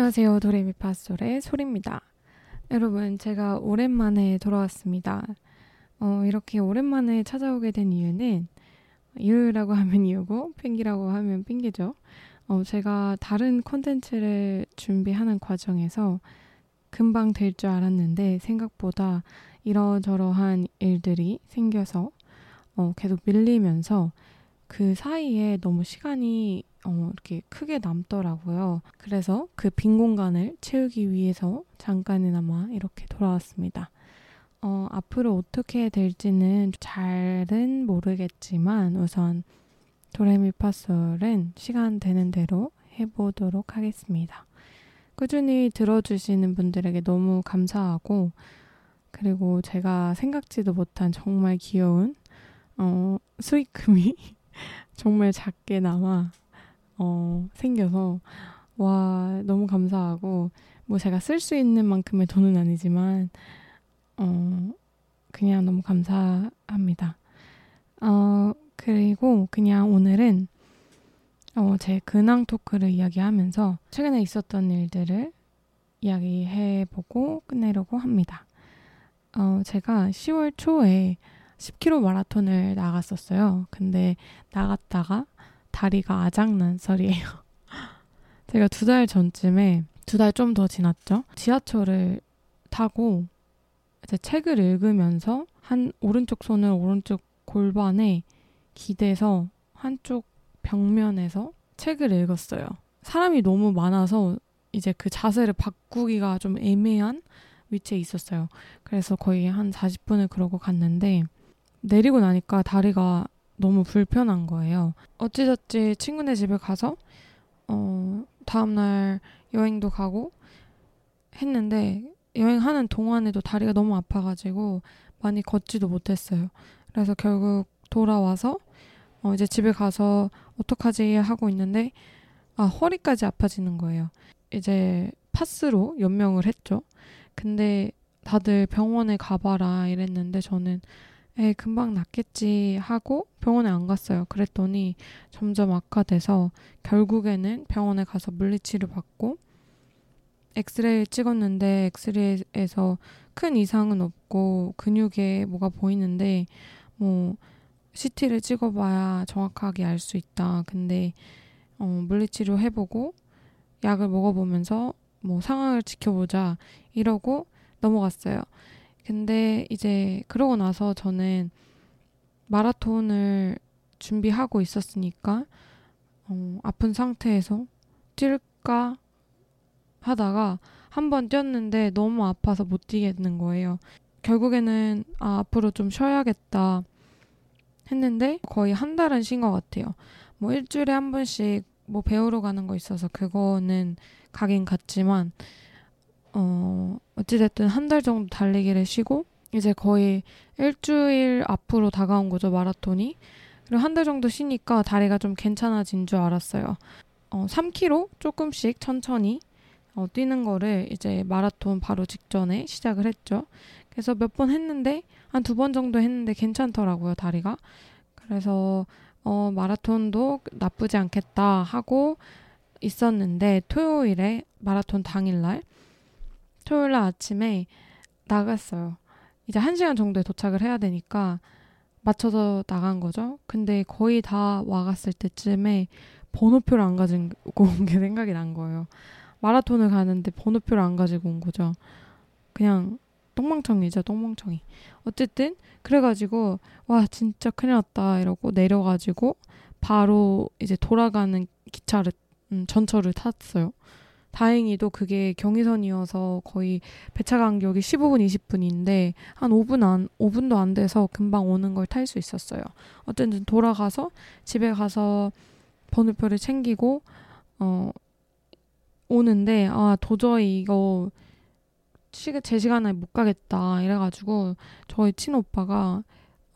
안녕하세요. 도레미파솔의 소리입니다. 여러분, 제가 오랜만에 돌아왔습니다. 어, 이렇게 오랜만에 찾아오게 된 이유는 이유라고 하면 이유고 핑기라고 하면 핑계죠. 어, 제가 다른 콘텐츠를 준비하는 과정에서 금방 될 줄 알았는데 생각보다 이러저러한 일들이 생겨서 어, 계속 밀리면서 그 사이에 너무 시간이 어, 이렇게 크게 남더라고요. 그래서 그 빈 공간을 채우기 위해서 잠깐이나마 이렇게 돌아왔습니다. 어, 앞으로 어떻게 될지는 잘은 모르겠지만 우선 도레미파솔은 시간 되는 대로 해보도록 하겠습니다. 꾸준히 들어주시는 분들에게 너무 감사하고 그리고 제가 생각지도 못한 정말 귀여운 어, 수익금이 정말 작게나마 어, 생겨서 와 너무 감사하고 뭐 제가 쓸 수 있는 만큼의 돈은 아니지만 어, 그냥 너무 감사합니다. 어, 그리고 그냥 오늘은 어, 제 근황 토크를 이야기하면서 최근에 있었던 일들을 이야기해보고 끝내려고 합니다. 어, 제가 10월 초에 10km 마라톤을 나갔었어요. 근데 나갔다가 다리가 아작난 썰이에요. 제가 두 달 전쯤에 두 달 좀 더 지났죠. 지하철을 타고 이제 책을 읽으면서 한 오른쪽 손을 오른쪽 골반에 기대서 한쪽 벽면에서 책을 읽었어요. 사람이 너무 많아서 이제 그 자세를 바꾸기가 좀 애매한 위치에 있었어요. 그래서 거의 한 40분을 그러고 갔는데 내리고 나니까 다리가 너무 불편한 거예요. 어찌저찌 친구네 집에 가서 어, 다음날 여행도 가고 했는데 여행하는 동안에도 다리가 너무 아파가지고 많이 걷지도 못했어요. 그래서 결국 돌아와서 어, 이제 집에 가서 어떡하지 하고 있는데 아 허리까지 아파지는 거예요. 이제 파스로 연명을 했죠. 근데 다들 병원에 가봐라 이랬는데 저는 에 금방 낫겠지 하고 병원에 안 갔어요. 그랬더니 점점 악화돼서 결국에는 병원에 가서 물리치료 받고 엑스레이 찍었는데 엑스레이에서 큰 이상은 없고 근육에 뭐가 보이는데 뭐 CT를 찍어봐야 정확하게 알 수 있다. 근데 어, 물리치료 해보고 약을 먹어보면서 뭐 상황을 지켜보자 이러고 넘어갔어요. 근데 이제 그러고 나서 저는 마라톤을 준비하고 있었으니까 어, 아픈 상태에서 뛸까 하다가 한 번 뛰었는데 너무 아파서 못 뛰겠는 거예요. 결국에는 아, 앞으로 좀 쉬어야겠다 했는데 거의 한 달은 쉰 것 같아요. 뭐 일주일에 한 번씩 뭐 배우러 가는 거 있어서 그거는 가긴 갔지만 어 어찌됐든 한 달 정도 달리기를 쉬고 이제 거의 일주일 앞으로 다가온 거죠 마라톤이 그리고 한 달 정도 쉬니까 다리가 좀 괜찮아진 줄 알았어요. 어 3km 조금씩 천천히 어, 뛰는 거를 이제 마라톤 바로 직전에 시작을 했죠. 그래서 몇 번 했는데 한 두 번 정도 했는데 괜찮더라고요 다리가. 그래서 어, 마라톤도 나쁘지 않겠다 하고 있었는데 토요일에 마라톤 당일날 토요일 날 아침에 나갔어요. 이제 한 시간 정도에 도착을 해야 되니까 맞춰서 나간 거죠. 근데 거의 다 와갔을 때쯤에 번호표를 안 가지고 온 게 생각이 난 거예요. 마라톤을 가는데 번호표를 안 가지고 온 거죠. 그냥 똥망청이죠, 똥망청이. 어쨌든 그래가지고 와 진짜 큰일 났다 이러고 내려가지고 바로 이제 돌아가는 기차를 음, 전철을 탔어요. 다행히도 그게 경의선이어서 거의 배차 간격이 15분, 20분인데 한 5분 안 5분도 안 돼서 금방 오는 걸 탈 수 있었어요. 어쨌든 돌아가서 집에 가서 번호표를 챙기고 어 오는데 아 도저히 이거 시간 제 시간에 못 가겠다 이래가지고 저희 친오빠가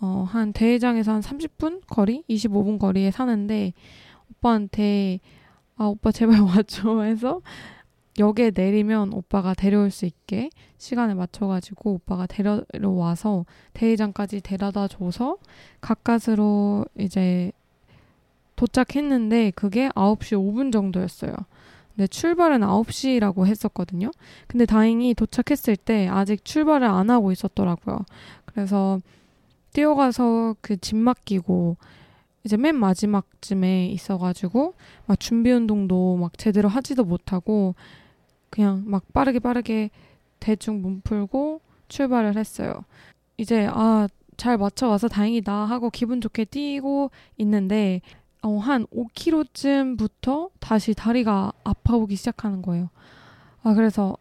어, 한 대회장에서 한 30분 거리, 25분 거리에 사는데 오빠한테 아 오빠 제발 와줘 해서 역에 내리면 오빠가 데려올 수 있게 시간을 맞춰가지고 오빠가 데려와서 대회장까지 데려다 줘서 가까스로 이제 도착했는데 그게 9시 5분 정도였어요. 근데 출발은 9시라고 했었거든요. 근데 다행히 도착했을 때 아직 출발을 안 하고 있었더라고요. 그래서 뛰어가서 그짐 맡기고 이제 맨 마지막쯤에 있어가지고 막 준비 운동도 막 제대로 하지도 못하고 그냥 막 빠르게 빠르게 대충 몸 풀고 출발을 했어요. 이제 아 잘 맞춰 와서 다행이다 하고 기분 좋게 뛰고 있는데 어, 한 5km쯤부터 다시 다리가 아파오기 시작하는 거예요. 아 그래서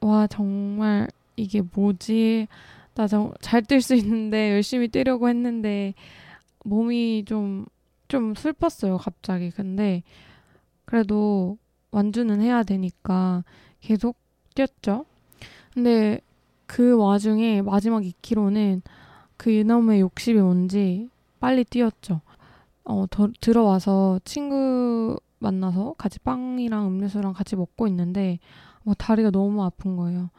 와 정말 이게 뭐지? 나 잘 뛸 수 있는데 열심히 뛰려고 했는데 몸이 좀 좀 슬펐어요 갑자기. 근데 그래도 완주는 해야 되니까 계속 뛰었죠. 근데 그 와중에 마지막 2km는 그 이놈의 욕심이 뭔지 빨리 뛰었죠. 어, 더, 들어와서 친구 만나서 같이 빵이랑 음료수랑 같이 먹고 있는데 뭐 다리가 너무 아픈 거예요.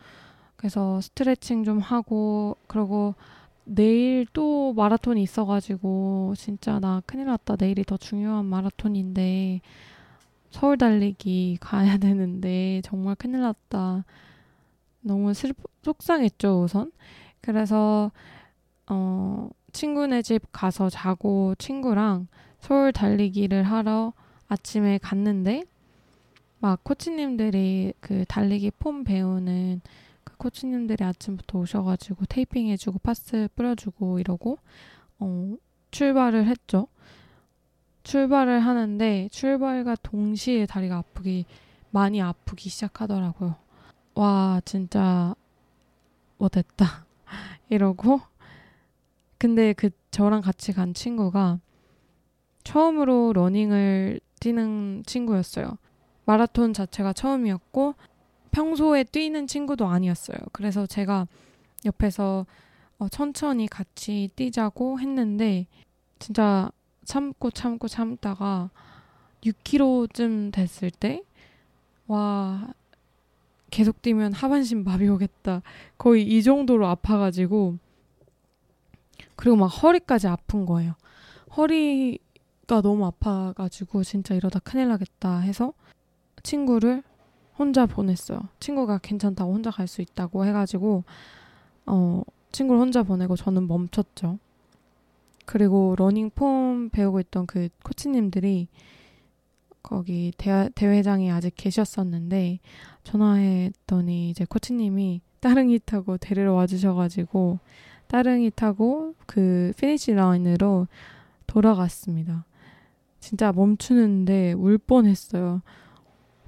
그래서 스트레칭 좀 하고 그러고 내일 또 마라톤이 있어가지고 진짜 나 큰일 났다. 내일이 더 중요한 마라톤인데 서울 달리기 가야 되는데 정말 큰일 났다. 너무 슬 속상했죠 우선. 그래서 어 친구네 집 가서 자고 친구랑 서울 달리기를 하러 아침에 갔는데 막 코치님들이 그 달리기 폼 배우는 그 코치님들이 아침부터 오셔가지고 테이핑 해주고 파스 뿌려주고 이러고 어 출발을 했죠. 출발을 하는데 출발과 동시에 다리가 아프기 많이 아프기 시작하더라고요. 와 진짜 못했다 이러고 근데 그 저랑 같이 간 친구가 처음으로 러닝을 뛰는 친구였어요. 마라톤 자체가 처음이었고 평소에 뛰는 친구도 아니었어요. 그래서 제가 옆에서 어, 천천히 같이 뛰자고 했는데 진짜 참고 참고 참다가 6km쯤 됐을 때, 와, 계속 뛰면 하반신 마비 오겠다. 거의 이 정도로 아파가지고, 그리고 막 허리까지 아픈 거예요. 허리가 너무 아파가지고, 진짜 이러다 큰일 나겠다 해서 친구를 혼자 보냈어요. 친구가 괜찮다고 혼자 갈 수 있다고 해가지고, 어, 친구를 혼자 보내고 저는 멈췄죠. 그리고 러닝 폼 배우고 있던 그 코치님들이 거기 대, 대회장에 아직 계셨었는데 전화했더니 이제 코치님이 따릉이 타고 데리러 와주셔가지고 따릉이 타고 그 피니시 라인으로 돌아갔습니다. 진짜 멈추는데 울 뻔했어요.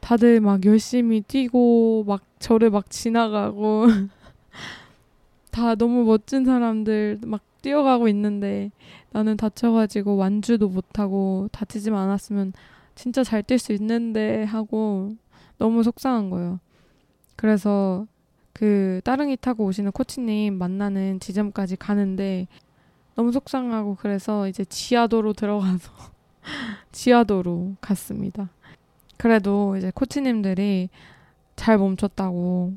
다들 막 열심히 뛰고 막 저를 막 지나가고 다 너무 멋진 사람들 막 뛰어가고 있는데 나는 다쳐가지고 완주도 못하고 다치지만 않았으면 진짜 잘 뛸 수 있는데 하고 너무 속상한 거예요. 그래서 그 따릉이 타고 오시는 코치님 만나는 지점까지 가는데 너무 속상하고 그래서 이제 지하도로 들어가서 지하도로 갔습니다. 그래도 이제 코치님들이 잘 멈췄다고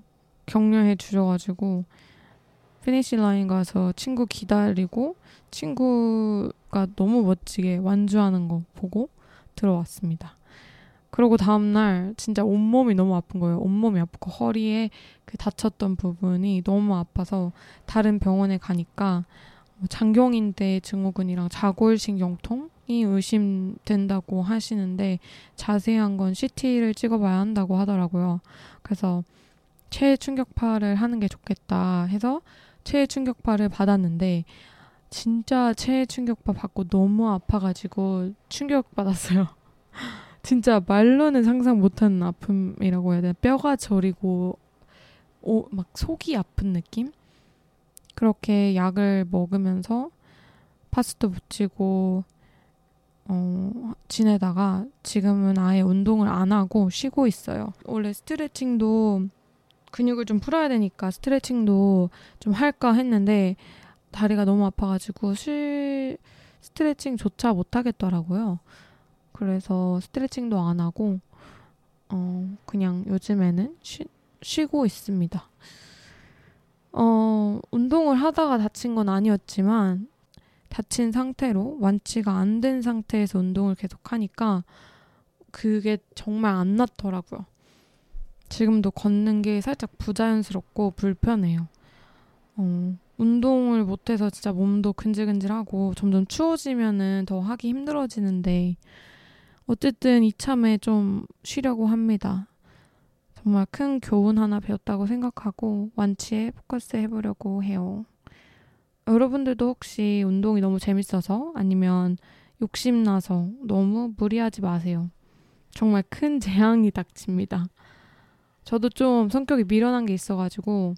격려해 주셔가지고 피니시 라인 가서 친구 기다리고 친구가 너무 멋지게 완주하는 거 보고 들어왔습니다. 그리고 다음날 진짜 온몸이 너무 아픈 거예요. 온몸이 아프고 허리에 그 다쳤던 부분이 너무 아파서 다른 병원에 가니까 뭐 장경인대 증후군이랑 자골신경통이 의심된다고 하시는데 자세한 건 CT를 찍어봐야 한다고 하더라고요. 그래서 체해 충격파를 하는 게 좋겠다 해서 체해 충격파를 받았는데 진짜 체해 충격파 받고 너무 아파가지고 충격 받았어요. 진짜 말로는 상상 못하는 아픔이라고 해야 되나? 뼈가 저리고 오, 막 속이 아픈 느낌? 그렇게 약을 먹으면서 파스도 붙이고 어, 지내다가 지금은 아예 운동을 안 하고 쉬고 있어요. 원래 스트레칭도 근육을 좀 풀어야 되니까 스트레칭도 좀 할까 했는데 다리가 너무 아파가지고 실 스트레칭조차 못 하겠더라고요. 그래서 스트레칭도 안 하고 어 그냥 요즘에는 쉬, 쉬고 있습니다. 어 운동을 하다가 다친 건 아니었지만 다친 상태로 완치가 안 된 상태에서 운동을 계속 하니까 그게 정말 안 낫더라고요. 지금도 걷는 게 살짝 부자연스럽고 불편해요. 어, 운동을 못해서 진짜 몸도 근질근질하고 점점 추워지면은 더 하기 힘들어지는데 어쨌든 이참에 좀 쉬려고 합니다. 정말 큰 교훈 하나 배웠다고 생각하고 완치에 포커스 해보려고 해요. 여러분들도 혹시 운동이 너무 재밌어서 아니면 욕심나서 너무 무리하지 마세요. 정말 큰 재앙이 닥칩니다. 저도 좀 성격이 미련한 게 있어가지고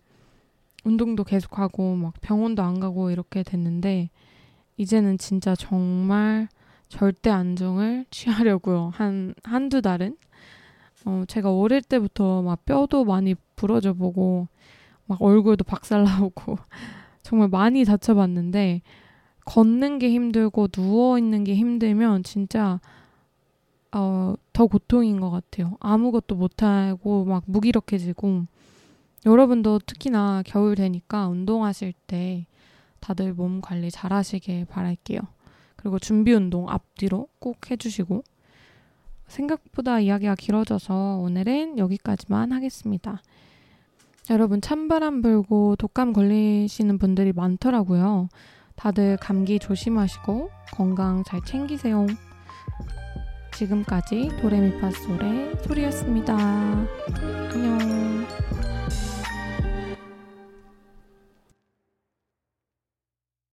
운동도 계속하고 막 병원도 안 가고 이렇게 됐는데 이제는 진짜 정말 절대 안정을 취하려고요. 한, 한두 달은. 어, 제가 어릴 때부터 막 뼈도 많이 부러져 보고 막 얼굴도 박살 나오고 정말 많이 다쳐봤는데 걷는 게 힘들고 누워 있는 게 힘들면 진짜 어, 더 고통인 것 같아요. 아무것도 못하고 막 무기력해지고 여러분도 특히나 겨울 되니까 운동하실 때 다들 몸 관리 잘 하시길 바랄게요. 그리고 준비 운동 앞뒤로 꼭 해주시고 생각보다 이야기가 길어져서 오늘은 여기까지만 하겠습니다. 여러분 찬바람 불고 독감 걸리시는 분들이 많더라고요. 다들 감기 조심하시고 건강 잘 챙기세요. 지금까지 도레미파솔의 소리였습니다. 안녕.